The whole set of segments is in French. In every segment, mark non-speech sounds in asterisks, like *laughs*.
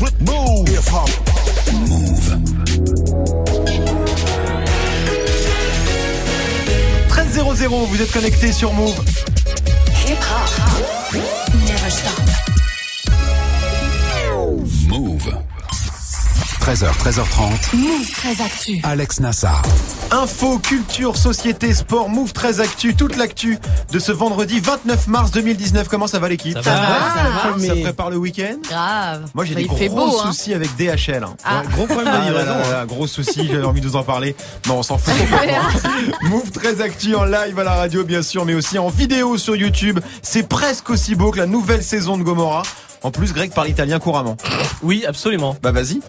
Move. Move. 13 00, vous êtes connectés sur Move. 13h, 13h30. Move très actu. Alex Nassar. Info, culture, société, sport, Move 13 Actu, toute l'actu de ce vendredi 29 mars 2019. Comment ça va l'équipe Ça va, ça va. Ça prépare le week-end Grave. Moi j'ai Bah, des gros beau, hein. soucis avec DHL. hein. Ah. Ouais, gros problème de Ah livraison. voilà, gros soucis, j'ai envie de vous en parler. Non, on s'en fout. *laughs* Move 13 Actu en live à la radio bien sûr, mais aussi en vidéo sur YouTube. C'est presque aussi beau que la nouvelle saison de Gomorrah. En plus, Greg parle italien couramment. Oui, absolument. Bah vas-y.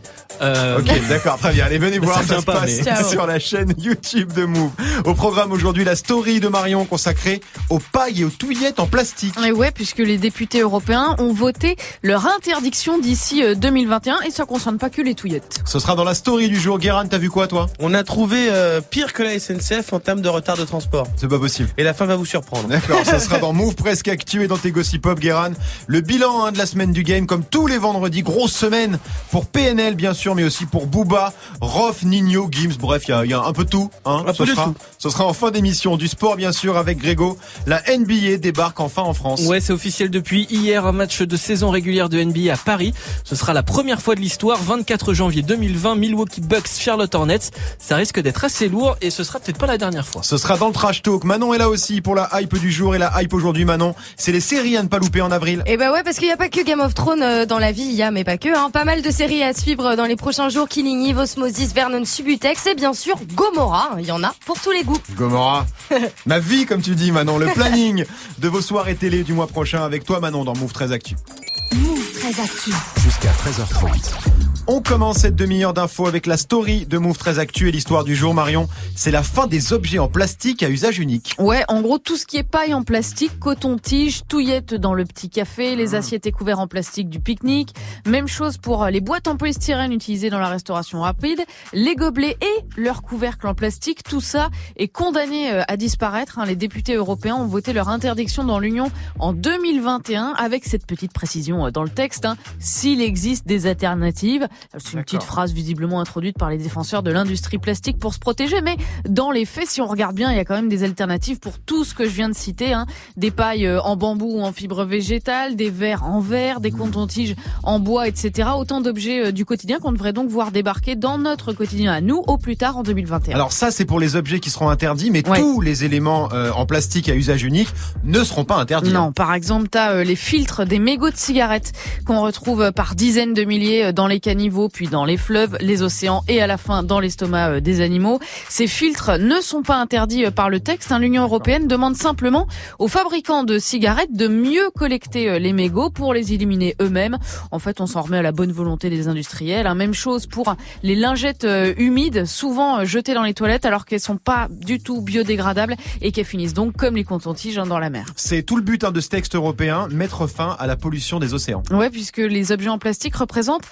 Euh, Ok, *laughs* d'accord, très bien. Allez, venez voir, Ça ça, vient se pas, passe mais- sur la chaîne YouTube de Move. Au programme aujourd'hui, la story de Marion consacrée aux pailles et aux touillettes en plastique. Et ouais, puisque les députés européens ont voté leur interdiction d'ici euh, 2021 et ça concerne pas que les touillettes. Ce sera dans la story du jour. Guérin, t'as vu quoi toi? On a trouvé euh, pire que la SNCF en termes de retard de transport. C'est pas possible. Et la fin va vous surprendre. D'accord, ça sera dans Move Presque Actu et dans tes Gossip Pop, Guéran. Le bilan hein, de la semaine du game, comme tous les vendredis, grosse semaine pour PNL bien sûr, mais aussi pour Booba, Rof, Nino, Gims, bref, il y a, il y a un peu tout. Hein. Un ce, peu sera, tout. ce sera en fin d'émission. Du sport bien sûr avec Grégo. La NBA débarque enfin en France. Ouais, c'est officiel depuis hier, un match de saison régulière de NBA à Paris. Ce sera la première fois de l'histoire, 24 janvier 2020, Milwaukee Bucks, Charlotte Hornets. Ça risque d'être assez lourd et ce sera peut-être pas la dernière fois. Ce sera dans le trash talk. Manon est là aussi pour la hype du jour et la hype aujourd'hui. Manon, c'est les séries à ne pas louper en avril. Et bah ouais, parce qu'il n'y a pas que Game of Thrones euh, dans la vie, il y a, mais pas que, hein, pas mal de séries à suivre dans les prochains jours. Killing Eve, Osmosis, Vernon, Subutex et bien sûr Gomorrah. Il y en a pour tous les goûts. Gomorrah. *laughs* Ma vie, comme tu dis, Manon. Le planning de vos soirées télé du mois prochain avec toi, Manon, dans Move 13 Actu. Move très actu. Jusqu'à 13h30. On commence cette demi-heure d'infos avec la story de Move 13 Actu et l'histoire du jour, Marion. C'est la fin des objets en plastique à usage unique. Ouais, en gros, tout ce qui est paille en plastique, coton-tige, touillettes dans le petit café, les assiettes et couverts en plastique du pique-nique. Même chose pour euh, les boîtes en polystyrène utilisées dans la restauration rapide, les gobelets et leurs couvercles en plastique. Tout ça est condamné euh, à disparaître. hein. Les députés européens ont voté leur interdiction dans l'Union en 2021 avec cette petite précision euh, dans le texte. hein. S'il existe des alternatives, c'est une petite phrase visiblement introduite par les défenseurs de l'industrie plastique pour se protéger, mais dans les faits, si on regarde bien, il y a quand même des alternatives pour tout ce que je viens de citer. Hein. Des pailles euh, en bambou ou en fibre végétale, des verres en verre, des coton-tiges en bois, etc. Autant d'objets euh, du quotidien qu'on devrait donc voir débarquer dans notre quotidien à nous au plus tard en 2021. Alors ça, c'est pour les objets qui seront interdits, mais Ouais. tous les éléments euh, en plastique à usage unique ne seront pas interdits. Non, par exemple, t'as euh, les filtres des mégots de cigarettes qu'on retrouve par dizaines de milliers dans les caniveaux, puis dans les fleuves, les océans et à la fin dans l'estomac euh, des animaux. Ces filtres ne sont pas interdits euh, par le texte. hein. L'Union européenne demande simplement aux fabricants de cigarettes de mieux collecter euh, les mégots pour les éliminer eux-mêmes. En fait, on s'en remet à la bonne volonté des industriels. hein. Même chose pour les lingettes humides, souvent jetées dans les toilettes alors qu'elles sont pas du tout biodégradables et qu'elles finissent donc comme les coton-tiges hein, dans la mer. C'est tout le but de ce texte européen, mettre fin à la pollution des océans. Ouais, puisque les objets en plastique représentent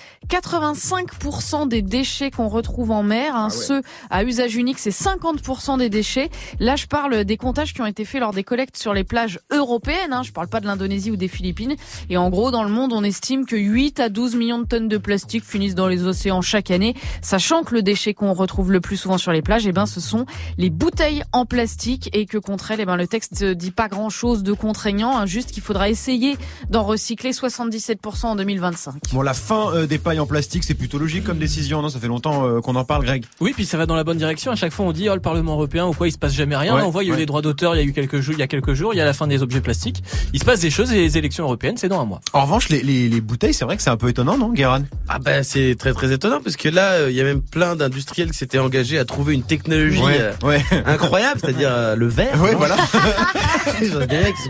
85% des déchets qu'on retrouve en mer. Hein. Ceux à usage unique, c'est 50% des déchets. Là, je parle des comptages qui ont été faits lors des collectes sur les plages européennes. Hein. Je parle pas de l'Indonésie ou des Philippines. Et en gros, dans le monde, on estime que 8 à 12 millions de tonnes de plastique finissent dans les océans chaque année. Sachant que le déchet qu'on retrouve le plus souvent sur les plages, eh ben, ce sont les bouteilles en plastique et que contre elles, eh ben, le texte dit pas grand chose de contraignant, hein, juste qu'il faudra essayer d'en recycler 77% en 2025. Bon, la fin euh, des pailles en plastique, c'est plutôt logique comme décision, non? Ça fait longtemps euh, qu'on en parle, Greg. Oui, puis ça va dans la bonne direction. À chaque fois, on dit oh, le Parlement européen ou quoi, il se passe jamais rien. Ouais, Là, on voit, il y a eu ouais. les droits d'auteur, il y a eu quelques jours, il y a quelques jours, il y a la fin des objets plastiques. Il se passe des choses et les élections européennes, c'est dans un mois. En revanche, les, les, les bouteilles, c'est vrai que c'est un peu étonnant, non, Guéran Ah ben c'est très très étonnant parce que là euh, il y a même plein d'industriels qui s'étaient engagés à trouver une technologie euh, ouais. *laughs* incroyable, c'est-à-dire euh, le verre. Ouais, voilà. *laughs* Qui sont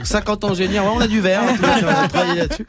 50 ans ingénieurs, on a du verre, *laughs* on travailler là-dessus.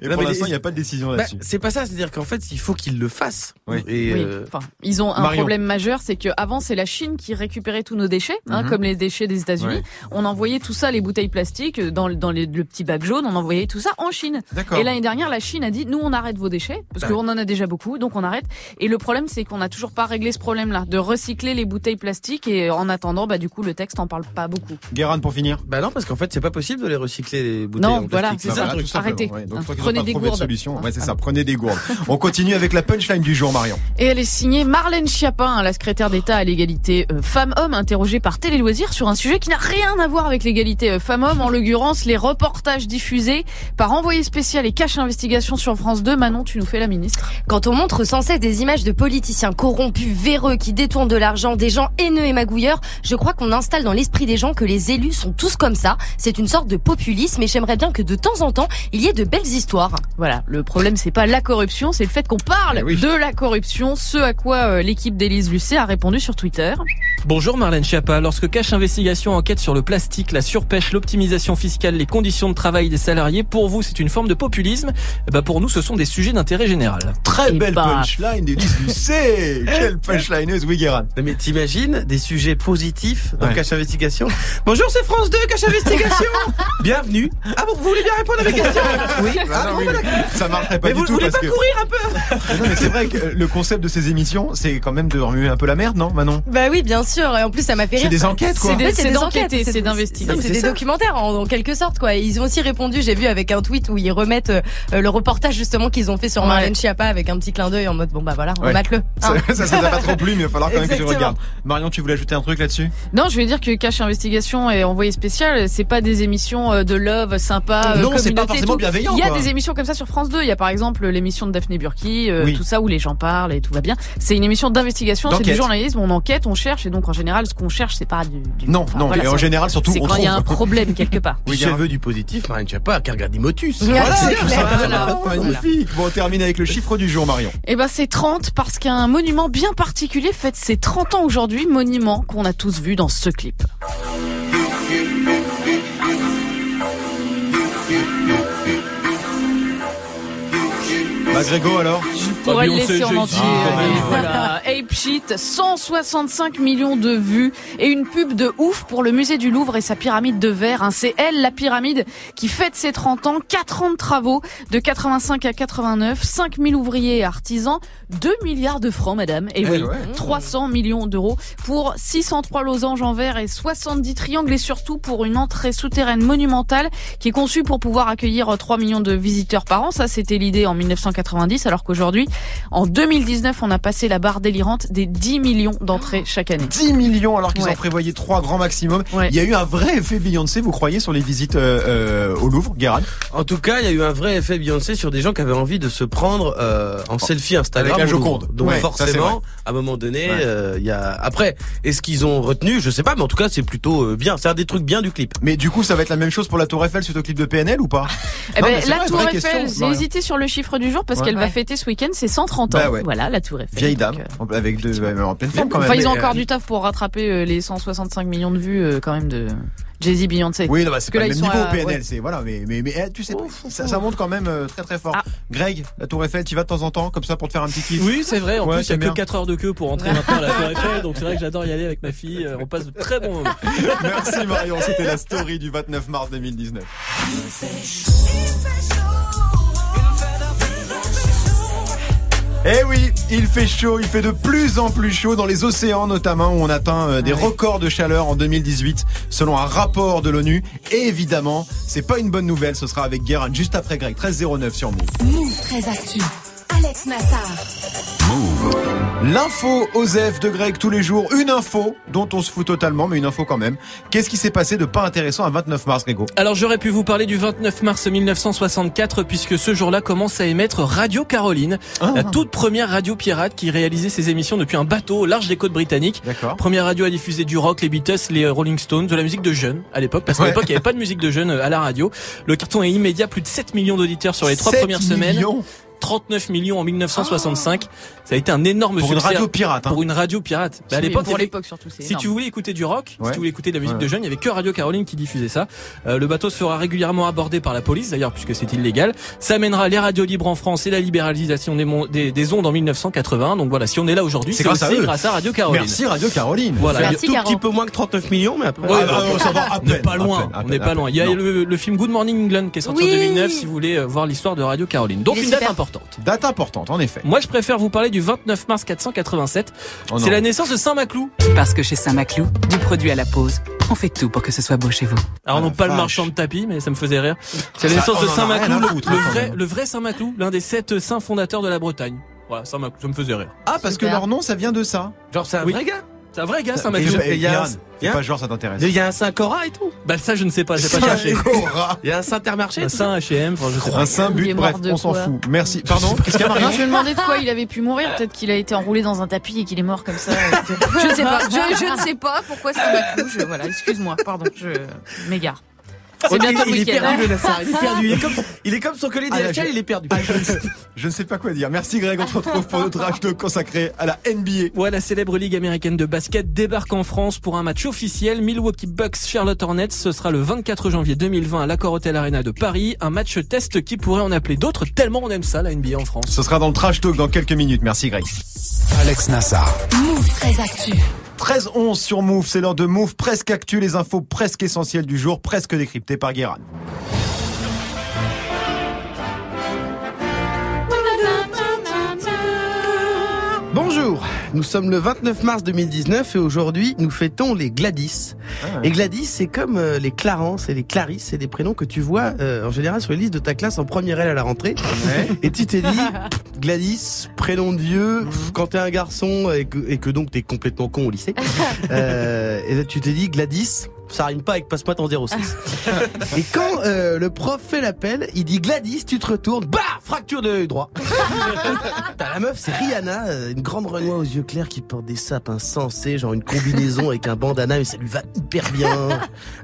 Et Non, pour l'instant, il n'y a pas de décision Bah, là-dessus. c'est pas ça, c'est-à-dire qu'en fait, il faut qu'ils le fassent. Oui. Et Oui, euh, enfin, ils ont un Marion. problème majeur, c'est que avant c'est la Chine qui récupérait tous nos déchets, hein, Mhm. comme les déchets des États-Unis. Ouais. On envoyait tout ça, les bouteilles plastiques, euh, dans, dans les- le petit bac jaune, on envoyait tout ça en Chine. D'accord. Et l'année dernière, la Chine a dit nous on arrête vos déchets parce qu'on en a déjà beaucoup, donc on arrête. Et le problème c'est qu'on n'a toujours pas réglé ce problème-là de recycler les bouteilles plastiques. Et en attendant, bah du coup le texte en parle pas beaucoup. Guérin pour finir. bah non, parce qu'en fait, c'est pas possible de les recycler les bouteilles Non, en plastique. voilà, c'est c'est ça Arrêtez. ouais. Donc, Hein, prenez des de gourdes. solution. Ouais, c'est ça. Prenez des gourdes. On continue avec la punchline du jour, Marion. Et elle est signée Marlène Schiappa, la secrétaire d'État à l'égalité euh, femmes-hommes, interrogée par Télé Loisirs sur un sujet qui n'a rien à voir avec l'égalité euh, femmes-hommes, en l'occurrence les reportages diffusés par envoyé spécial et cache investigation sur France 2. Manon, tu nous fais la ministre. Quand on montre sans cesse des images de politiciens corrompus, véreux, qui détournent de l'argent, des gens haineux et magouilleurs, je crois qu'on installe dans l'esprit des gens que les élus sont tous comme ça. C'est une sorte de populisme et j'aimerais bien que de temps en temps, il y ait de belles histoires. Voilà, le problème c'est pas la corruption, c'est le fait qu'on parle Eh oui. de la corruption, ce à quoi euh, l'équipe d'Élise Lucet a répondu sur Twitter. Bonjour Marlène Schiappa. Lorsque Cache Investigation enquête sur le plastique, la surpêche, l'optimisation fiscale, les conditions de travail des salariés, pour vous c'est une forme de populisme. Eh ben, pour nous ce sont des sujets d'intérêt général. Très Et belle bah. punchline d'Élise Lucet. Quelle *laughs* punchlineuse. Non, Mais t'imagines des sujets positifs dans Ouais. Cache Investigation? Bonjour, c'est France 2, Cache Investigation *laughs* Bienvenue Ah bon, vous voulez bien répondre à mes *laughs* questions? Oui Ah non, oui, mais ça marcherait pas Mais du vous tout voulez parce pas que. courir un peu? Non, mais c'est vrai que le concept de ces émissions, c'est quand même de remuer un peu la merde, non, Manon? Bah oui, bien sûr. Et en plus, ça m'a fait C'est rire. des enquêtes, quoi. C'est des- c'est des enquêtes, c'est des- d'investiguer. C'est c'est des documentaires en, en quelque sorte quoi. Ils ont aussi répondu, j'ai vu avec un tweet où ils remettent euh, le reportage justement qu'ils ont fait sur Ouais. Marlène Schiappa avec un petit clin d'œil en mode bon bah voilà, on Ouais. mate le. Ça, ça, ça t'a pas trop plu, mais il va falloir quand même que tu regardes. Marion, tu voulais ajouter un truc là-dessus? Non, je vais dire que Cache Investigation et Envoyé spécial, c'est pas des émissions euh, de love sympa. euh, Non, c'est pas communauté, forcément bienveillant, Il y a quoi. des émissions comme ça sur France 2. Il y a par exemple l'émission de Daphné Burki, euh, Oui. tout ça où les gens parlent et tout va bien. C'est une émission d'investigation, c'est du journalisme. On enquête, on cherche et donc en général, ce qu'on cherche, c'est pas du. du- Non, enfin, non, voilà, et en général, surtout, C'est quand il y a un problème quelque part. *laughs* Oui, Si elle veut du positif, Marine Schiappa, qu'elle regarde Motus. Voilà, c'est. Voilà. Magnifique. Bon, on termine avec le chiffre du jour, Marion. Eh ben c'est 30 parce qu'un monument bien particulier fête ses 30 ans aujourd'hui, monument qu'on a tous vu dans ce clip. Grégo, alors Pour Ah, le Beyoncé, laisser en entier. voilà. Ape Sheet, 165 millions de vues et une pub de ouf pour le musée du Louvre et sa pyramide de verre. hein. C'est elle, la pyramide, qui fête ses 30 ans, 4 ans de travaux, de 85 à 89, 5000 ouvriers et artisans, 2 milliards de francs, madame. Et Eh oui, ouais. 300 millions d'euros pour 603 losanges en verre et 70 triangles et surtout pour une entrée souterraine monumentale qui est conçue pour pouvoir accueillir 3 millions de visiteurs par an. Ça, c'était l'idée en 1990, alors qu'aujourd'hui, en 2019, on a passé la barre délirante des 10 millions d'entrées chaque année. 10 millions alors qu'ils Ouais. en prévoyaient 3 grands maximum. Ouais. Il y a eu un vrai effet Beyoncé, vous croyez, sur les visites euh, euh, au Louvre, Guérin En tout cas, il y a eu un vrai effet Beyoncé sur des gens qui avaient envie de se prendre euh, en selfie Instagram. Avec la. Joconde. Donc Ouais, forcément, à un moment donné, Ouais. euh, il y a. Après, est-ce qu'ils ont retenu? Je sais pas, mais en tout cas, c'est plutôt euh, bien. C'est un des trucs bien du clip. Mais du coup, ça va être la même chose pour la Tour Eiffel suite au clip de PNL ou pas? Eh ben, la vrai, Tour Eiffel, j'ai hésité sur le chiffre du jour parce Ouais. qu'elle va fêter ce week-end ses 130 ans. Bah ouais. Voilà, la Tour Eiffel. Vieille Donc, dame, euh, avec de, euh, en pleine forme quand même. Enfin, ils ont encore euh, du taf pour rattraper euh, les 165 millions de vues quand même de Jay-Z Beyoncé. Oui, non, bah, c'est que pas là, le ils même sont niveau à- PNL, ouais. c'est voilà, mais mais mais eh, tu sais, ça, ça monte quand même très très fort. Ah. Greg, la Tour Eiffel, tu vas de temps en temps comme ça pour te faire un petit kiff. Oui, c'est vrai. En Ouais, plus, il y c'est a bien. que 4 heures de queue pour entrer maintenant à la Tour Eiffel. Donc c'est vrai que j'adore y aller avec ma fille. On passe de très bons moments. Merci Marion, c'était la story du 29 mars 2019. Eh oui, il fait chaud, il fait de plus en plus chaud dans les océans notamment où on atteint euh, des records de chaleur en 2018 selon un rapport de l'ONU. Et évidemment, c'est pas une bonne nouvelle, ce sera avec Guérin juste après Greg 1309 sur Move. Move actu. Alex Nassar. L'info Osef de Greg tous les jours, une info dont on se fout totalement mais une info quand même. Qu'est-ce qui s'est passé de pas intéressant à 29 mars Grégo? Alors j'aurais pu vous parler du 29 mars 1964 puisque ce jour-là commence à émettre Radio Caroline, Ah. la toute première radio pirate qui réalisait ses émissions depuis un bateau au large des côtes britanniques. D'accord. Première radio à diffuser du rock, les Beatles, les Rolling Stones, de la musique de jeunes à l'époque, parce qu'à Ouais. l'époque il n'y avait pas de musique de jeunes euh, à la radio. Le carton est immédiat, plus de 7 millions d'auditeurs sur les trois 7 premières semaines. Millions 39 millions en 1965. Ça a été un énorme Pour une succès. radio pirate. hein. Pour une radio pirate. Bah, à l'époque, pour l'époque surtout, c'est si énorme. tu voulais écouter du rock, Ouais. si tu voulais écouter de la musique Ouais. de jeunes, il y avait que Radio Caroline qui diffusait ça. Euh, le bateau sera régulièrement abordé par la police, d'ailleurs, puisque c'est illégal. Ça amènera les radios libres en France et la libéralisation des, mon- des, des ondes en 1980. Donc voilà, si on est là aujourd'hui, C'est grâce à aussi eux. grâce à Radio Caroline. Merci Radio Caroline. Voilà. Merci, tout Caro. petit peu moins que 39 millions, mais après. Ouais, Ah, bah, ça va à on n'est peine, pas à loin, peine, à on n'est pas loin. Il y a le, le film Good Morning England qui est sorti en 2009 si vous voulez euh, voir l'histoire de Radio Caroline. Donc est une date super. Importante. Date importante, en effet. Moi, je préfère vous parler du 29 mars 487. Oh c'est la naissance de Saint Maclou. Parce que chez Saint-Maclou, du produit à la pause, on fait tout pour que ce soit beau chez vous. Alors Ah, non pas le marchand de tapis, mais ça me faisait rire. C'est la Ça, naissance de en a Saint rien à Maclou, le, foutre, le hein, vrai, le vrai Saint Maclou, l'un des sept saints fondateurs de la Bretagne. Voilà, Saint Maclou, ça me faisait rire. Ah, parce que leur nom, ça vient de ça. Genre, c'est un Oui. vrai gars? C'est un vrai gars, Saint a un- Yann, il y a un- pas genre, ça t'intéresse. Il y a un Saint-Cora et tout. Bah ça, je ne sais pas, j'ai pas *laughs* cherché. Cora. Il y a un Saint-Intermarché. Un tout ça. Saint H&M. Un saint but, bref, on s'en fout. Merci. Pardon, *laughs* qu'est-ce qu'il y a Non, Marion je me demandais de quoi il avait pu mourir. Peut-être qu'il a été enroulé dans un tapis et qu'il est mort comme ça. Je ne sais pas. Je, je ne sais pas pourquoi c'est Maclou. Je, voilà, excuse-moi. Pardon, je m'égare. Il est perdu, le Nassar. Il est perdu. Il est comme, il est comme son collègue Ah, DHL, il est perdu. *laughs* Je ne sais pas quoi dire. Merci Greg, on se retrouve pour notre hashtag consacré à la NBA. Ouais, la célèbre ligue américaine de basket débarque en France pour un match officiel. Milwaukee Bucks Charlotte Hornets. Ce sera le 24 janvier 2020 à l'Accor Hotel Arena de Paris. Un match test qui pourrait en appeler d'autres tellement on aime ça la NBA en France. Ce sera dans le trash talk dans quelques minutes. Merci Greg. Alex Nassar, Move très actu. 13-11 sur Move, c'est l'heure de Move presque actu, les infos presque essentielles du jour, presque décryptées par Guérin. Bonjour, nous sommes le 29 mars 2019 et aujourd'hui nous fêtons les Gladys. Ah, Et Gladys, c'est comme euh, les Clarence et les Clarisse, c'est des prénoms que tu vois euh, en général sur les listes de ta classe en première L à la rentrée. *laughs* Et tu t'es dit, *laughs* Gladys, prénom de vieux, pff, quand t'es un garçon et que, et que donc t'es complètement con au lycée, *laughs* euh, et là, tu t'es dit Gladys, ça rime pas avec passe-moi ton 06. et quand euh, le prof fait l'appel, il dit Gladys, tu te retournes, bah, fracture de l'œil droit. *laughs* T'as la meuf, c'est Rihanna, euh, une grande renois aux yeux clairs qui porte des sapes insensés, genre une combinaison avec un bandana, mais ça lui va hyper bien.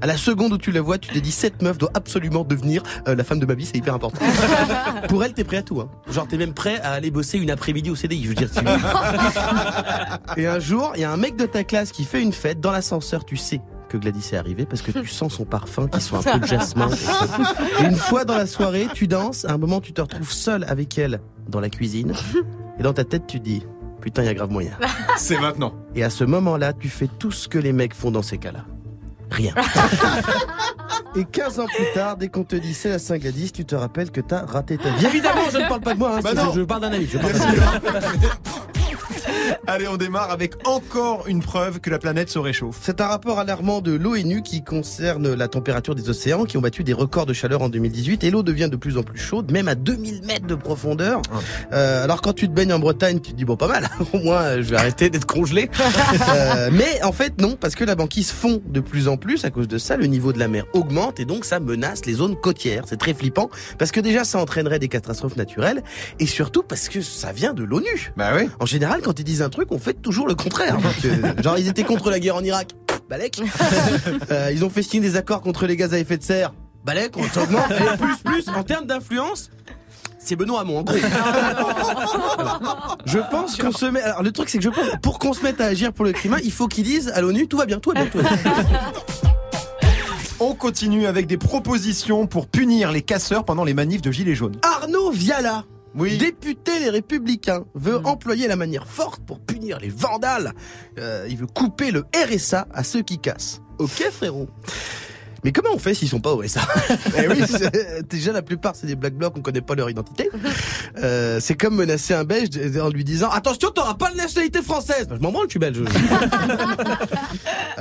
À la seconde où tu la vois, tu te dis cette meuf doit absolument devenir euh, la femme de ma vie, c'est hyper important. *laughs* Pour elle, t'es prêt à tout. Hein. Genre, t'es même prêt à aller bosser une après-midi au CDI, je veux dire. tu- *laughs* Et un jour, il y a un mec de ta classe qui fait une fête dans l'ascenseur, tu sais que Gladys est arrivée parce que tu sens son parfum qui sent un peu de *laughs* jasmin. Et une fois dans la soirée, tu danses, à un moment tu te retrouves seul avec elle dans la cuisine et dans ta tête tu te dis putain il y a grave moyen. *laughs* C'est maintenant. Et à ce moment-là, tu fais tout ce que les mecs font dans ces cas-là. Rien. *laughs* Et 15 ans plus tard, dès qu'on te dit c'est la Saint Gladys, tu te rappelles que t'as raté ta vie. Évidemment, je ne parle pas de moi, hein, Bah je, je parle d'un ami. je parle d'un ami. Allez, on démarre avec encore une preuve que la planète se réchauffe. C'est un rapport alarmant de l'ONU qui concerne la température des océans qui ont battu des records de chaleur en 2018 et l'eau devient de plus en plus chaude, même à 2000 mètres de profondeur. Euh, alors quand tu te baignes en Bretagne, tu te dis bon pas mal, *laughs* au moins je vais arrêter d'être congelé. *laughs* Euh, mais en fait non, parce que la banquise fond de plus en plus à cause de ça, le niveau de la mer augmente et donc ça menace les zones côtières. C'est très flippant parce que déjà ça entraînerait des catastrophes naturelles et surtout parce que ça vient de l'ONU. Bah oui. En général, quand ils disent un truc, on fait toujours le contraire. *laughs* Genre, ils étaient contre la guerre en Irak. Balek. *laughs* Euh, ils ont fait signer des accords contre les gaz à effet de serre. Balek, on s'augmente. Et plus, plus, en termes d'influence, c'est Benoît Hamon, en gros. *laughs* Je pense qu'on se met. Alors, le truc, c'est que je pense, pour qu'on se mette à agir pour le climat, il faut qu'ils disent à l'ONU, tout va bien, tout va bien, tout va bien. On continue avec des propositions pour punir les casseurs pendant les manifs de Gilets jaunes. Arnaud Viala. Oui. Député Les Républicains veut employer la manière forte pour punir les vandales. Euh, il veut couper le RSA à ceux qui cassent. Ok frérot mais comment on fait s'ils sont pas au RSA *laughs* Eh oui, déjà la plupart c'est des black blocs, on connaît pas leur identité. Euh, c'est comme menacer un belge en lui disant attention t'auras pas de nationalité française. Bah, je m'en branle, je suis belge. *laughs*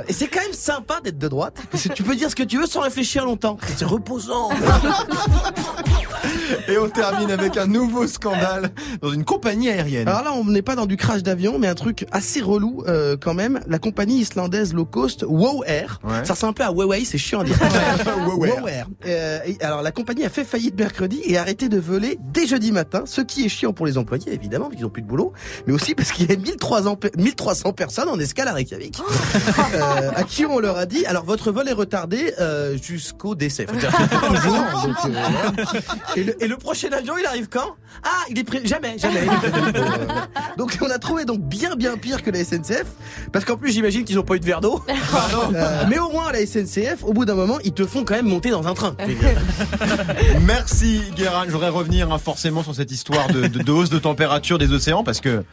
Et c'est quand même sympa d'être de droite parce que tu peux dire ce que tu veux sans réfléchir longtemps. C'est reposant. *laughs* Et on termine avec un nouveau scandale dans une compagnie aérienne. Alors là, on n'est pas dans du crash d'avion, mais un truc assez relou euh, quand même. La compagnie islandaise low cost Wow Air, Ouais. ça ressemble un peu à Huawei, c'est chiant à dire. *laughs* Euh, alors la compagnie a fait faillite mercredi et a arrêté de voler dès jeudi matin, ce qui est chiant pour les employés évidemment, parce qu'ils ont plus de boulot, mais aussi parce qu'il y a 1300, pe- 1300 personnes en escale à Reykjavik, euh, à qui on leur a dit, alors votre vol est retardé euh, jusqu'au décès. *laughs* Toujours. donc, et, le, le, et le prochain avion, il arrive quand? Ah, il est prêt. Jamais, jamais. *laughs* Donc on a trouvé donc bien bien pire que la SNCF, parce qu'en plus j'imagine qu'ils ont pas eu de verre d'eau. Mais au moins la SNCF, au bout d'un moment, ils te font quand même monter dans un train. *laughs* *laughs* Merci Guérin. Je voudrais revenir hein, forcément sur cette histoire de, de- de hausse de température des océans parce que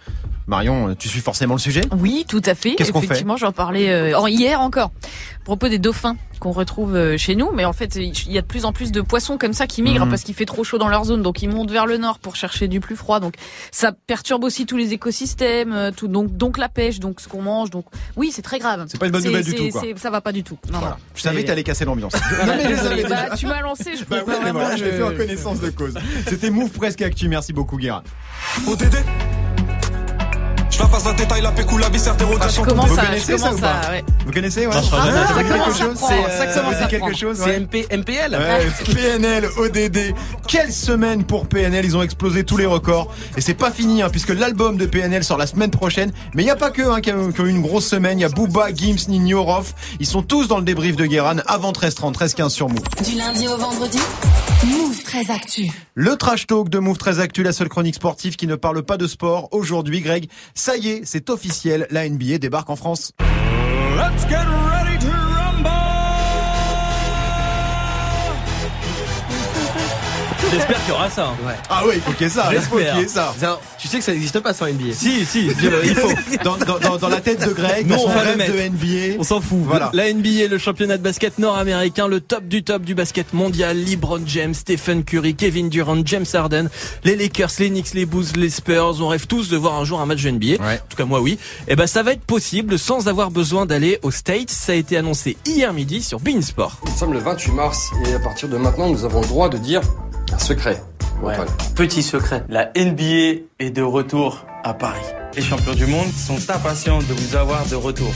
Marion, tu suis forcément le sujet? Oui, tout à fait. Qu'est-ce qu'on fait? Effectivement, j'en parlais euh, en- hier encore. À propos des dauphins qu'on retrouve euh, chez nous, mais en fait, il y a de plus en plus de poissons comme ça qui migrent Mhm. parce qu'il fait trop chaud dans leur zone, donc ils montent vers le nord pour chercher du plus froid. Donc ça perturbe aussi tous les écosystèmes, euh, tout, donc donc la pêche, donc ce qu'on mange. Donc oui, c'est très grave. C'est pas une bonne nouvelle du tout, quoi. Ça va pas du tout. Non, Voilà. non. Je savais que t'allais casser l'ambiance. *laughs* Bah, tu m'as lancé, je peux Bah pas ouais, vraiment voilà, je l'ai fait en connaissance de cause. C'était Move presque actu. Merci beaucoup, Guérin. La passe la détail, la pécou, la vie, Ah, je interrogation. commence Vous à, connaissez ça ou commence pas. Vous connaissez ouais. Ah, Ça commence quelque à chose. prendre, C'est, ça Ça vous commence dit à quelque chose C'est ouais. MP, MPL Ouais, PNL, ODD, quelle semaine pour PNL, ils ont explosé tous les records. Et c'est pas fini hein, puisque l'album de PNL sort la semaine prochaine. Mais il n'y a pas que hein, qui, ont, eu une grosse semaine, il y a Booba, Gims, Nino, Rof, ils sont tous dans le débrief de Guéran avant 13h30, 13h15 sur Move. Du lundi au vendredi, Move très actu. Le trash talk de Move très actu, la seule chronique sportive qui ne parle pas de sport. Aujourd'hui, Greg, ça y est, c'est officiel, la NBA débarque en France. Let's get ready J'espère qu'il y aura ça. hein. Ah ouais, il faut qu'il y ait ça, il faut qu'il y ait ça. Tu sais que ça n'existe pas sans NBA. Si, si, il faut. Dans, dans- dans- dans la tête de Greg, Non, on va le rêve mettre. de NBA. On s'en fout. Voilà. La NBA, le championnat de basket nord-américain, le top du top du basket mondial. LeBron James, Stephen Curry, Kevin Durant, James Harden, les Lakers, les Knicks, les Bulls, les Spurs. On rêve tous de voir un jour un match de NBA. Ouais. En tout cas, moi, oui. Et ben, ça va être possible sans avoir besoin d'aller aux States. Ça a été annoncé hier midi sur Beansport. Nous sommes le 28 mars et à partir de maintenant, nous avons le droit de dire un secret. Ouais. Antoine. Petit secret, la NBA est de retour à Paris. Les champions du monde sont impatients de vous avoir de retour.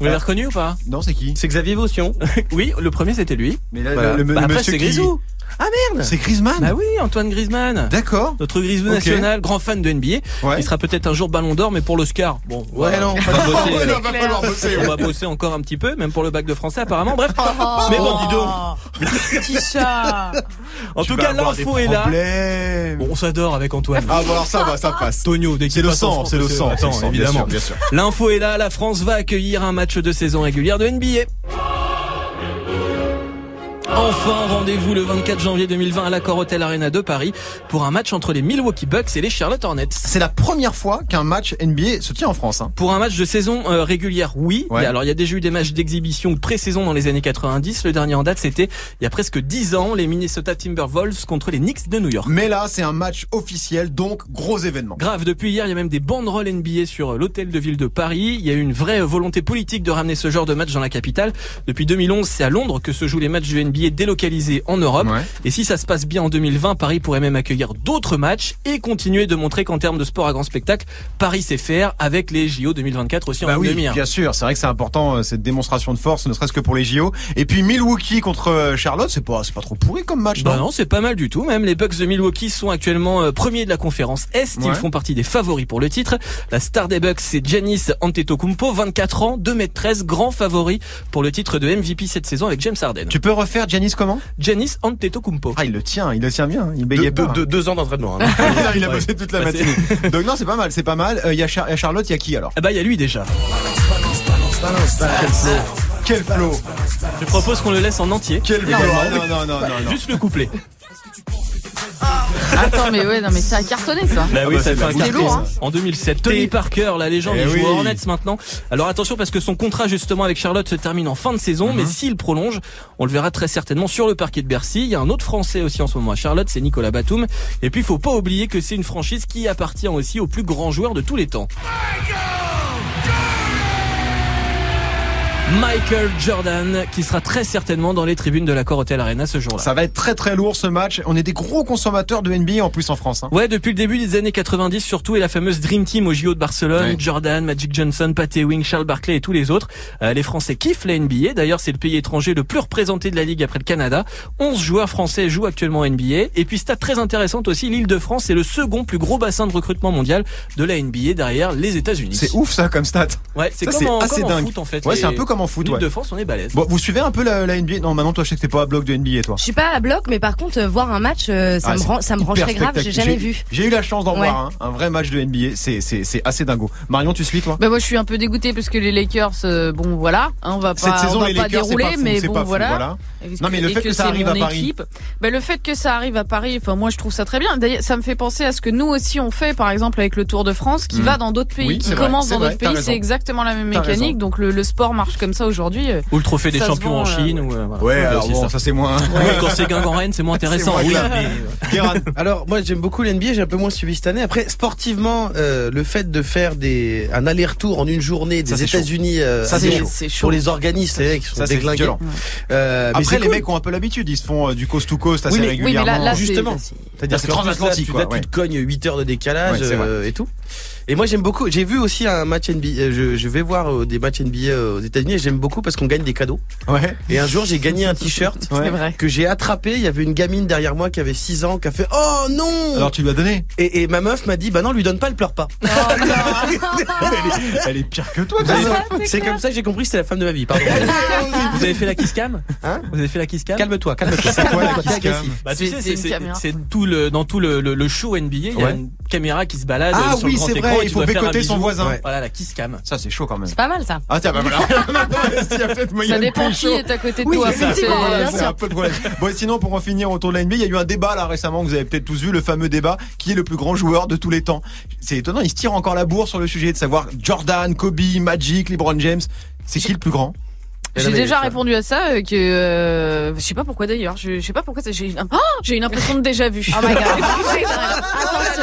Vous l'avez reconnu ou pas? Non, c'est qui? C'est Xavier Vaution. *laughs* Oui, le premier c'était lui. Mais là, Voilà. le, le- Bah, le après monsieur c'est qui- Grisou. Ah merde C'est Griezmann Bah oui, Antoine Griezmann. D'accord. Notre Ok. national, grand fan de NBA. Ouais. Il sera peut-être un jour Ballon d'Or, mais pour l'Oscar, bon. Ouais, non. on va bosser, Ouais, euh, là, va falloir bosser. on va bosser encore un petit peu, même pour le bac de français apparemment. Bref, Oh, *laughs* mais bon, dis donc. *laughs* Petit chat. En Tu tout cas, l'info est là. Bon, on s'adore avec Antoine. Ah bon alors ça va, ça passe. Tonio, dès qu'il C'est le sang, France, c'est le sang, c'est Attends, le sang, bien évidemment. sûr, bien sûr. L'info est là, la France va accueillir un match de saison régulière de NBA. Enfin, rendez-vous le 24 janvier 2020 à l'Accor Hotel Arena de Paris pour un match entre les Milwaukee Bucks et les Charlotte Hornets. C'est la première fois qu'un match NBA se tient en France. Hein. Pour un match de saison euh, régulière, oui. Ouais. Alors il y a déjà eu des matchs d'exhibition ou de pré-saison dans les années 90. Le dernier en date, c'était il y a presque 10 ans, les Minnesota Timberwolves contre les Knicks de New York. Mais là, c'est un match officiel, donc gros événement. Grave, depuis hier, il y a même des banderoles NBA sur euh, l'hôtel de ville de Paris. Il y a eu une vraie volonté politique de ramener ce genre de match dans la capitale. Depuis 2011, c'est à Londres que se jouent les matchs de NBA délocalisés en Europe. Ouais. Et si ça se passe bien en 2020, Paris pourrait même accueillir d'autres matchs et continuer de montrer qu'en termes de sport à grand spectacle, Paris sait faire avec les JO 2024 aussi en Bah ligne oui, de mire. bien sûr, c'est vrai que c'est important euh, cette démonstration de force, ne serait-ce que pour les JO. Et puis Milwaukee contre euh, Charlotte, c'est pas, c'est pas trop pourri comme match, Bah non non, c'est pas mal du tout. Même les Bucks de Milwaukee sont actuellement euh, premiers de la conférence Est. Ils Ouais. font partie des favoris pour le titre. La star des Bucks, c'est Giannis Antetokounmpo, 24 ans, 2m13, grand favori pour le titre de MVP cette saison avec James Harden. Tu peux refaire Giannis comment Giannis Antetokounmpo. Ah, il le tient, il le tient bien, il bégayait deux- pas. deux- deux ans d'entraînement. hein. *laughs* il a bossé toute la Bah, matinée. Donc non, c'est pas mal, c'est pas mal. Euh, Il y a Char- il y a Charlotte, il y a qui alors Ah bah il y a lui déjà. Quel flow Je propose qu'on le laisse en entier. Quel flow Ah, Non, non, non, non, non. Juste le couplet. *laughs* Attends, mais ouais, non, mais ça a cartonné ça. Bah oui, bah, ça fait un carton. lourd, hein. En 2007, Tony Parker, la légende, Eh il joue oui. aux Hornets maintenant. Alors attention parce que son contrat justement avec Charlotte se termine en fin de saison, Mhm. mais s'il prolonge, on le verra très certainement sur le parquet de Bercy. Il y a un autre Français aussi en ce moment à Charlotte, c'est Nicolas Batum. Et puis il faut pas oublier que c'est une franchise qui appartient aussi aux plus grands joueurs de tous les temps. Michael Jordan, qui sera très certainement dans les tribunes de l'accord Hotel Arena ce jour-là. Ça va être très très lourd ce match. On est des gros consommateurs de NBA en plus en France. Hein. Ouais, depuis le début des années 90 surtout et la fameuse Dream Team au JO de Barcelone. Jordan, Magic Johnson, Pat Ewing, Charles Barkley et tous les autres. Euh, les Français kiffent la NBA. D'ailleurs, c'est le pays étranger le plus représenté de la ligue après le Canada. 11 joueurs français jouent actuellement en NBA. Et puis stat très intéressante aussi, l'île de France est le second plus gros bassin de recrutement mondial de la NBA derrière les États-Unis. C'est ouf ça comme stat. Ouais, c'est assez en dingue. foot en fait. Ouais, Les- c'est un peu comme comme en foot. L'équipe Ouais. de France, on est balèze. Bon, vous suivez un peu la, la NBA Non, maintenant toi, je sais que t'es pas à bloc de NBA, toi. Je suis pas à bloc, mais par contre, euh, voir un match, euh, ça Ah, me c'est rend, ça me hyper brancherait grave. J'ai jamais vu. J'ai eu la chance d'en Ouais. voir un, un vrai match de NBA. C'est c'est c'est assez dingo. Marion, tu suis toi Bah moi je suis un peu dégoûté parce que les Lakers, euh, bon voilà, hein, on va pas, Cette saison, on va les pas Lakers, c'est dérouler, pas fou, mais c'est bon pas fou, voilà. Non, mais le et fait que ça c'est arrive mon à Paris. équipe, bah, le fait que ça arrive à Paris, enfin moi je trouve ça très bien. D'ailleurs, ça me fait penser à ce que nous aussi on fait, par exemple avec le Tour de France, qui Mm. va dans d'autres pays, Oui, qui c'est vrai, commence c'est dans vrai, d'autres t'as pays. raison. C'est exactement la même T'as mécanique. Donc le, le sport marche comme ça aujourd'hui. euh, Ou le trophée des champions vend, en euh, Chine. Ou, euh, voilà. Ouais, alors bon, ça. ça c'est moins. Ouais, quand c'est Guingamp-Rennes, c'est moins *laughs* intéressant. moins Oui, grave. *laughs* mais- Guérin. Alors moi j'aime beaucoup l'NBA, j'ai un peu moins suivi cette année. Après sportivement, euh, le fait de faire des un aller-retour en une journée des. États-Unis, euh, Ça, c'est chaud. pour les organismes, les mecs qui sont Ça, c'est déglingués. violent. Euh, mais Après, c'est les cool. mecs ont un peu l'habitude. Ils se font du coast to coast assez Oui, mais- Oui, mais régulièrement. là, justement. c'est- transatlantique, là, tu te cognes 8 heures de décalage et tout. Et moi j'aime beaucoup. J'ai vu aussi un match NBA. euh, Je, je vais voir euh, des matchs NBA euh, aux États-Unis et j'aime beaucoup parce qu'on gagne des cadeaux. Ouais. Et un jour j'ai gagné un t-shirt Ouais. C'est vrai. que j'ai attrapé. Il y avait une gamine derrière moi qui avait 6 ans qui a fait Oh non Alors tu lui as donné? Et, et ma meuf m'a dit Bah non, lui donne pas, elle pleure pas. *laughs* elle, est, elle est pire que toi. C'est comme ça que j'ai compris que c'était la femme de ma vie. Pardon. *laughs* Vous avez fait la kiss cam? Hein? Vous avez fait la kiss cam? Calme-toi, calme-toi. C'est quoi la kiss cam? Bah, tu C'est- sais, c'est tout le dans tout le, le, le show NBA, il y a une caméra qui se balade Ah sur oui, le grand c'est écran vrai, et il faut bécoter son voisin. Ouais. Voilà la kiss cam. Ça c'est chaud quand même. C'est pas mal ça. Ah tiens, bah voilà. *laughs* *laughs* Il y a peut-être moyen Ça de dépend qui est à côté de Oui, toi. c'est un peu le problème. Bon, et sinon, pour en finir autour de la NBA, il y a eu un débat là récemment que vous avez peut-être tous vu, le fameux débat qui est le plus grand joueur de tous les temps. C'est étonnant, il se tire encore la bourre sur le sujet de savoir Jordan, Kobe, Magic, LeBron James. C'est qui le plus grand? J'ai déjà répondu à ça euh, que euh, je sais pas pourquoi d'ailleurs. Je, je sais pas pourquoi ça- j'ai oh, j'ai une impression de déjà vu. Oh my god. *laughs*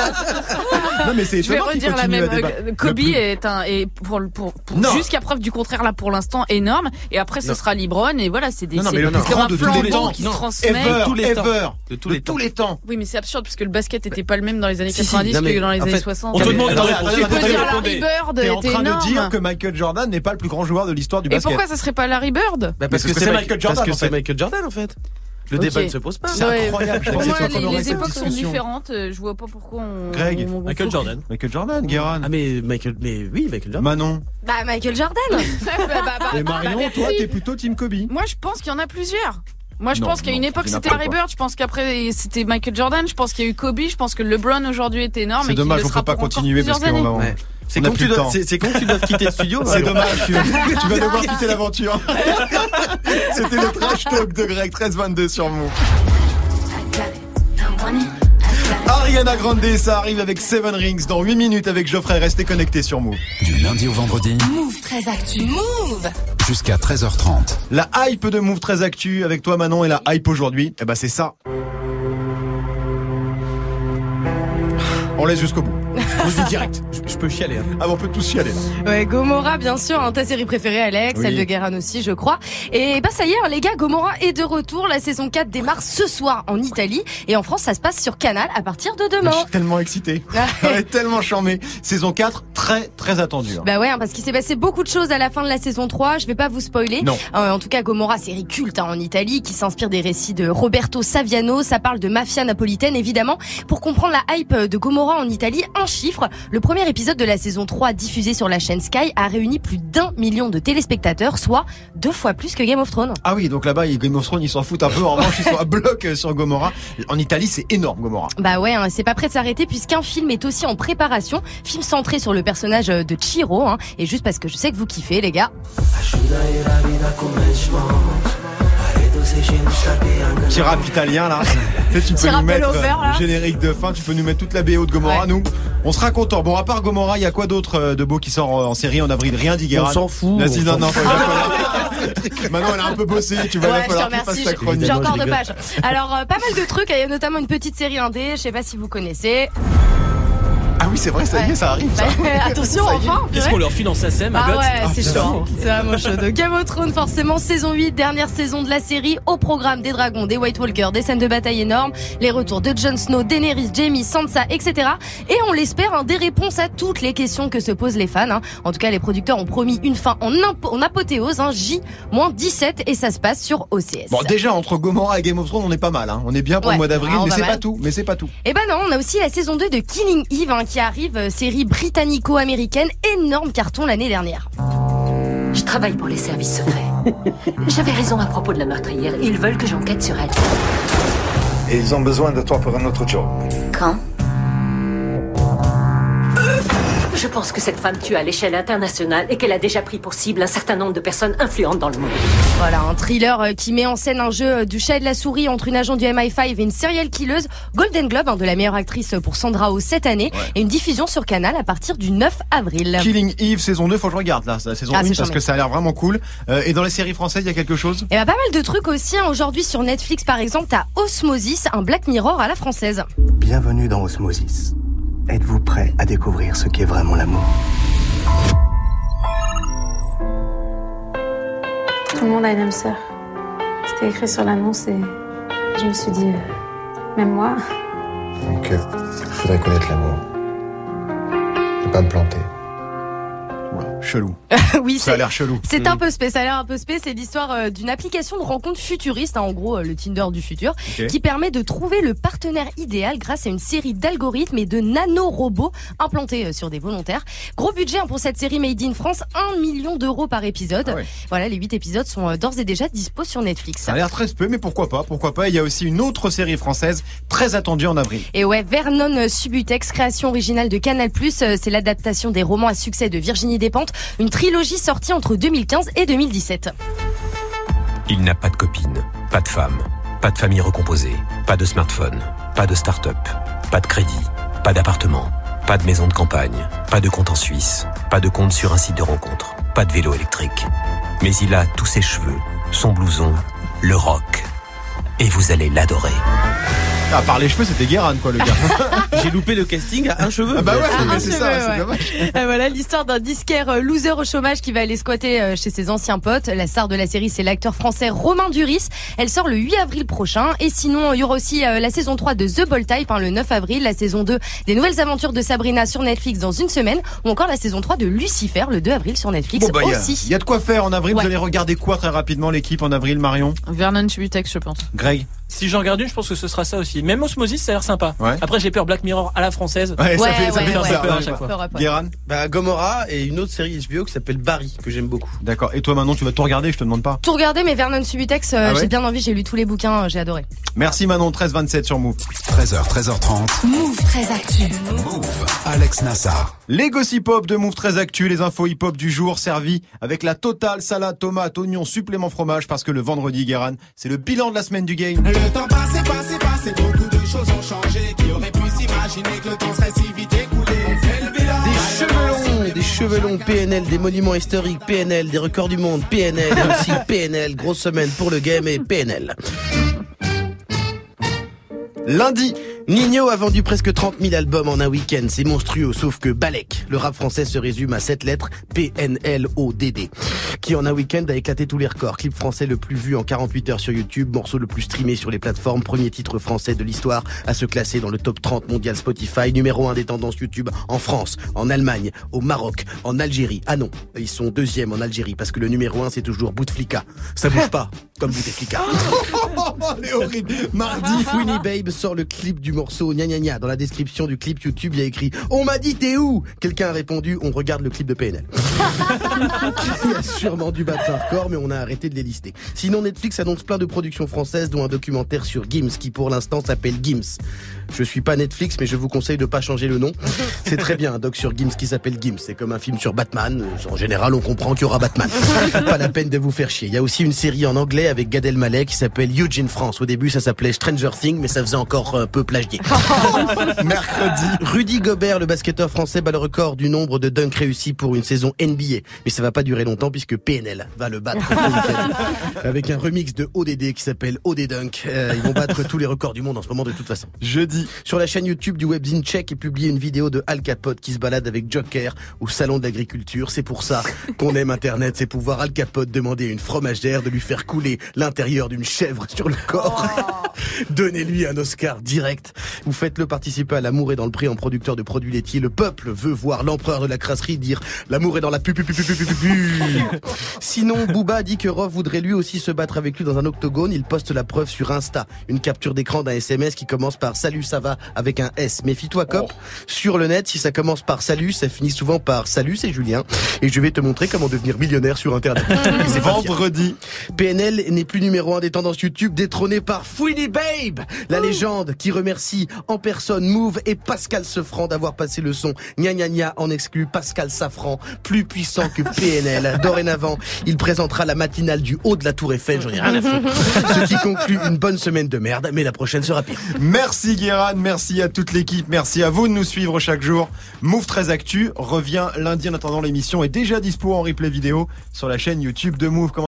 Non, mais c'est Je vais étonnant qu'il redire la continue même. à débattre. euh, Kobe Le plus- est un est pour pour, pour Non. jusqu'à preuve du contraire là pour l'instant énorme et après ce Non. sera LeBron et voilà c'est des Non, non, c'est mais le plus grand un de tous les flambeau temps. qui Non. se transmet. Ever, tous les temps. ever, De tous de les tous temps. les temps. Oui mais c'est absurde parce que le basket était pas le même dans les années Si, si, 90 non, mais que dans les en années fait, 60. On te demande de Attendez, répondre. attendez, tu peux attendez, dire attendez. Larry Bird T'es en était train de énorme. dire que Michael Jordan n'est pas le plus grand joueur de l'histoire du Et basket. pourquoi ça serait pas Larry Bird Bah, parce que c'est Michael Jordan, Parce que en c'est fait. Michael Jordan en fait. Le débat ne se pose pas. C'est Ouais. incroyable. Je Pour pensais moi, que tu les, époques sont différentes. euh, Je vois pas pourquoi on. Greg. on- on- Michael Jordan. Michael Jordan, Guérin. Ah mais Michael, mais oui Michael Jordan. Manon. Bah Michael Jordan. *laughs* Bah, bah, bah, Et bah, Marion, toi, t'es plutôt Team Kobe. Moi, je pense qu'il y en a plusieurs. Moi, je Non, pense qu'à une époque, c'était Larry. Bird. Je pense qu'après, c'était Michael Jordan. Je pense qu'il y a eu Kobe. Je pense que LeBron aujourd'hui est énorme. C'est et dommage, on peut pas continuer parce qu'on va. C'est con, tu dois- temps. c'est- c'est con que tu dois quitter le studio. C'est dommage, tu, *laughs* tu vas devoir quitter l'aventure. *laughs* C'était le trash talk de Greg 1322 sur Move. Ariana Grande, ça arrive avec Seven Rings dans 8 minutes avec Geoffrey. Restez connectés sur Move. Du lundi au vendredi Move très actu. Move. jusqu'à 13h30. La hype de Move très actu avec toi Manon et la hype aujourd'hui, eh ben c'est ça. On laisse jusqu'au bout. Je dis direct. Je, je peux chialer. hein. Ah, bon, on peut tous là. Ouais, Gomorra, bien sûr, hein, ta série préférée, Alex, Oui. celle de Guérin aussi, je crois. Et bah ça y est, hein, les gars, Gomorra est de retour. La saison 4 démarre ce soir en Italie et en France, ça se passe sur Canal à partir de Je demain. suis tellement excité. *laughs* Est tellement charmé. Saison 4, très très attendue. hein. Bah ouais, parce qu'il s'est passé beaucoup de choses à la fin de la saison 3. Je vais pas vous spoiler. Non. Euh, en tout cas, Gomorra, série culte en Italie, qui s'inspire des récits de Roberto Saviano. Ça parle de mafia napolitaine, évidemment. Pour comprendre la hype de Gomorra en Italie, un chiffre. Le premier épisode de la saison 3, diffusé sur la chaîne Sky, a réuni plus d'un million de téléspectateurs, soit deux fois plus que Game of Thrones. Ah oui, donc là-bas, Game of Thrones, ils s'en foutent un peu. En *laughs* revanche, ils sont à bloc euh, sur Gomorrah. En Italie, c'est énorme, Gomorrah. Bah ouais, hein, c'est pas prêt de s'arrêter puisqu'un film est aussi en préparation. Film centré sur le personnage euh, de Chiro. Hein, et juste parce que je sais que vous kiffez, les gars. Petit rap italien, là. *laughs* Tu sais, tu peux Petit nous mettre over, euh, là. générique de fin, tu peux nous mettre toute la BO de Gomorrah, Ouais. nous. On sera content. Bon, à part Gomorrah, il y a quoi d'autre euh, de beau qui sort euh, en série en avril? Rien dit, Guérin. On s'en fout. Non, non, il va Maintenant, elle a un peu bossé, tu vas il va Ouais, je te falloir qu'elle fasse remercie. sa J'ai chronique. j'ai Non, encore je de rigole. pages. Alors, euh, pas mal de trucs. Il y a notamment une petite série indé. Je sais pas si vous connaissez. Ah oui, c'est vrai, ça y est, ça arrive, ça. Bah, *laughs* attention, enfin. Qu'est-ce qu'on leur file en SACEM à Ah Goth ouais, c'est chaud. C'est vraiment chaud. De Game of Thrones, forcément, saison 8, dernière saison de la série, au programme des dragons, des White Walkers, des scènes de bataille énormes, les retours de Jon Snow, Daenerys, Jaime, Sansa, etc. Et on l'espère, hein, des réponses à toutes les questions que se posent les fans. hein. En tout cas, les producteurs ont promis une fin en, apothéose, hein, J-17, et ça se passe sur OCS. Bon, déjà, entre Gomorrah et Game of Thrones, on est pas mal, hein. On est bien pour Ouais. le mois d'avril, Ah, mais c'est pas tout, mais c'est pas tout. Eh ben non, on a aussi la saison 2 de Killing Eve hein, qui arrive, euh, série britannico-américaine, énorme carton l'année dernière. Je travaille pour les services secrets. *laughs* J'avais raison à propos de la meurtrière. Ils veulent que j'enquête sur elle. Et ils ont besoin de toi pour un autre job. Quand? Je pense que cette femme tue à l'échelle internationale et qu'elle a déjà pris pour cible un certain nombre de personnes influentes dans le monde. Voilà, un thriller euh, qui met en scène un jeu euh, du chat et de la souris entre une agent du MI5 et une serial killeuse. Golden Globe hein, de la meilleure actrice pour Sandra Oh cette année et une diffusion sur Canal à partir du 9 avril. Killing Eve saison 2, faut que je regarde là, la saison Ah, 1 c'est parce charmé. que ça a l'air vraiment cool. Euh, et dans les séries françaises, il y a quelque chose? Et bah, pas mal de trucs aussi. hein. Aujourd'hui sur Netflix par exemple, t'as Osmosis, un Black Mirror à la française. Bienvenue dans Osmosis. Êtes-vous prêt à découvrir ce qu'est vraiment l'amour? Tout le monde a une âme sœur. C'était écrit sur l'annonce et je me suis dit, euh, même moi. Donc, euh, il faudrait connaître l'amour. Et pas me planter. Chelou. *laughs* oui, Ça a c'est- l'air chelou. C'est un peu spé, ça a l'air un peu spé. C'est l'histoire euh, d'une application de rencontre futuriste, hein, en gros euh, le Tinder du futur, qui permet de trouver le partenaire idéal grâce à une série d'algorithmes et de nanorobots implantés euh, sur des volontaires. Gros budget hein, pour cette série Made in France, 1 million d'euros par épisode. Voilà, les 8 épisodes sont d'ores et déjà dispo sur Netflix. Ça a l'air très peu, mais pourquoi pas Pourquoi pas Il y a aussi une autre série française très attendue en avril. Et ouais, Vernon Subutex, création originale de Canal+, c'est l'adaptation des romans à succès de Virginie Une trilogie sortie entre 2015 et 2017. Il n'a pas de copine, pas de femme, pas de famille recomposée, pas de smartphone, pas de start-up, pas de crédit, pas d'appartement, pas de maison de campagne, pas de compte en Suisse, pas de compte sur un site de rencontre, pas de vélo électrique. Mais il a tous ses cheveux, son blouson, le rock. Et vous allez l'adorer. À part les cheveux, c'était Guérin, quoi, le gars. *laughs* J'ai loupé le casting à un cheveu. Ah bah ouais, c'est cheveu, ça, c'est dommage. Euh, voilà l'histoire d'un disquaire euh, loser au chômage qui va aller squatter euh, chez ses anciens potes. La star de la série, c'est l'acteur français Romain Duris. Elle sort le 8 avril prochain. Et sinon, il y aura aussi la saison 3 de The Bold Type hein, le 9 avril, la saison 2 des nouvelles aventures de Sabrina sur Netflix dans une semaine, ou encore la saison 3 de Lucifer le 2 avril sur Netflix Bon, bah, il y a- aussi. il y, a de quoi faire en avril. Ouais. Vous allez regarder quoi très rapidement, l'équipe en avril, Marion? Vernon Subutex, je pense. Greg? Si j'en regarde une, je pense que ce sera ça aussi. Même Osmosis, ça a l'air sympa. Ouais. Après, j'ai peur Black Mirror à la française. Ouais, ça fait, ça ouais, fait ouais, ça, peur à chaque fois. Guérin Bah, Gomorrah et une autre série HBO qui s'appelle Barry, que j'aime beaucoup. D'accord. Et toi, Manon, tu vas tout regarder, je te demande pas. Tout regarder, mais Vernon Subutex, euh, Ah ouais j'ai bien envie, j'ai lu tous les bouquins, euh, j'ai adoré. Merci Manon, 13-27 sur Move. 13h, 13h30. Move très actu. Alex Nassar. Les gossip hop de Move très actu, les infos hip hop du jour servis avec la totale salade tomate oignon supplément fromage parce que le vendredi Guéran, c'est le bilan de la semaine du game. Le temps passé, passé, passé, beaucoup de choses ont changé. Qui aurait pu s'imaginer que le temps serait si vite écoulé On fait le bilan. Des cheveux longs, des cheveux longs PNL, des monuments historiques PNL, des records du monde PNL, aussi *laughs* PNL, grosse semaine pour le game et PNL. Lundi, Nino a vendu presque 30 000 albums en un week-end, c'est monstrueux, sauf que Balek, le rap français se résume à cette lettre, P-N-L-O-D-D, qui en un week-end a éclaté tous les records. Clip français le plus vu en 48 heures sur YouTube, morceau le plus streamé sur les plateformes, premier titre français de l'histoire à se classer dans le top 30 mondial Spotify, numéro 1 des tendances YouTube en France, en Allemagne, au Maroc, en Algérie. Ah non, ils sont deuxième en Algérie parce que le numéro 1 c'est toujours Bouteflika. Ça bouge pas, comme Bouteflika. *laughs* Elle est horrible. Mardi, Fouini Babe sort le clip du morceau Gna Gna Gna. Dans la description du clip YouTube, il y a écrit On m'a dit t'es où? Quelqu'un a répondu On regarde le clip de PNL. *laughs* il a sûrement dû battre un record, mais on a arrêté de les lister. Sinon, Netflix annonce plein de productions françaises, dont un documentaire sur Gims, qui pour l'instant s'appelle Gims. Je suis pas Netflix, mais je vous conseille de pas changer le nom. C'est très bien, un doc sur Gims qui s'appelle Gims. C'est comme un film sur Batman. En général, on comprend qu'il y aura Batman. pas la peine de vous faire chier. Il y a aussi une série en anglais avec Gad Elmaleh qui s'appelle Huge in France. Au début, ça s'appelait Stranger Things, mais ça faisait encore un peu plagier. *laughs* Mercredi, Rudy Gobert, le basketteur français, bat le record du nombre de dunks réussis pour une saison NBA. Mais ça va pas durer longtemps puisque PNL va le battre *laughs* avec un remix de ODD qui s'appelle OD Dunk. Euh, ils vont battre tous les records du monde en ce moment de toute façon. Jeudi. Sur la chaîne YouTube du webzine tchèque est publiée une vidéo de Al Capote qui se balade avec Joker au salon de l'agriculture. C'est pour ça qu'on aime Internet, c'est pouvoir Al Capote demander à une fromagère de lui faire couler l'intérieur d'une chèvre sur le corps. Oh. *laughs* Donnez-lui un Oscar direct. Vous faites-le participer à L'amour est dans le prix en producteur de produits laitiers. Le peuple veut voir l'empereur de la crasserie dire L'amour est dans la pu, pu, pu, pu Sinon, Booba dit que Roth voudrait lui aussi se battre avec lui dans un octogone. Il poste la preuve sur Insta. Une capture d'écran d'un SMS qui commence par Salut, ça va avec un S. Méfie-toi, cop. Oh. Sur le net, si ça commence par Salut, ça finit souvent par Salut, c'est Julien. Et je vais te montrer comment devenir millionnaire sur Internet. *laughs* c'est vendredi. PNL n'est plus numéro un des tendances YouTube détrôné par Fouini Babe, la légende qui remercie en personne Move et Pascal Sefranc d'avoir passé le son gna gna gna en exclu Pascal Safran, plus puissant que PNL. *laughs* Dorénavant, il présentera la matinale du haut de la Tour Eiffel, j'en ai rien à foutre. *laughs* Ce qui conclut une bonne semaine de merde, mais la prochaine sera pire. Merci Guéran, merci à toute l'équipe, merci à vous de nous suivre chaque jour. Move 13 Actu revient lundi en attendant l'émission est déjà dispo en replay vidéo sur la chaîne YouTube de Move.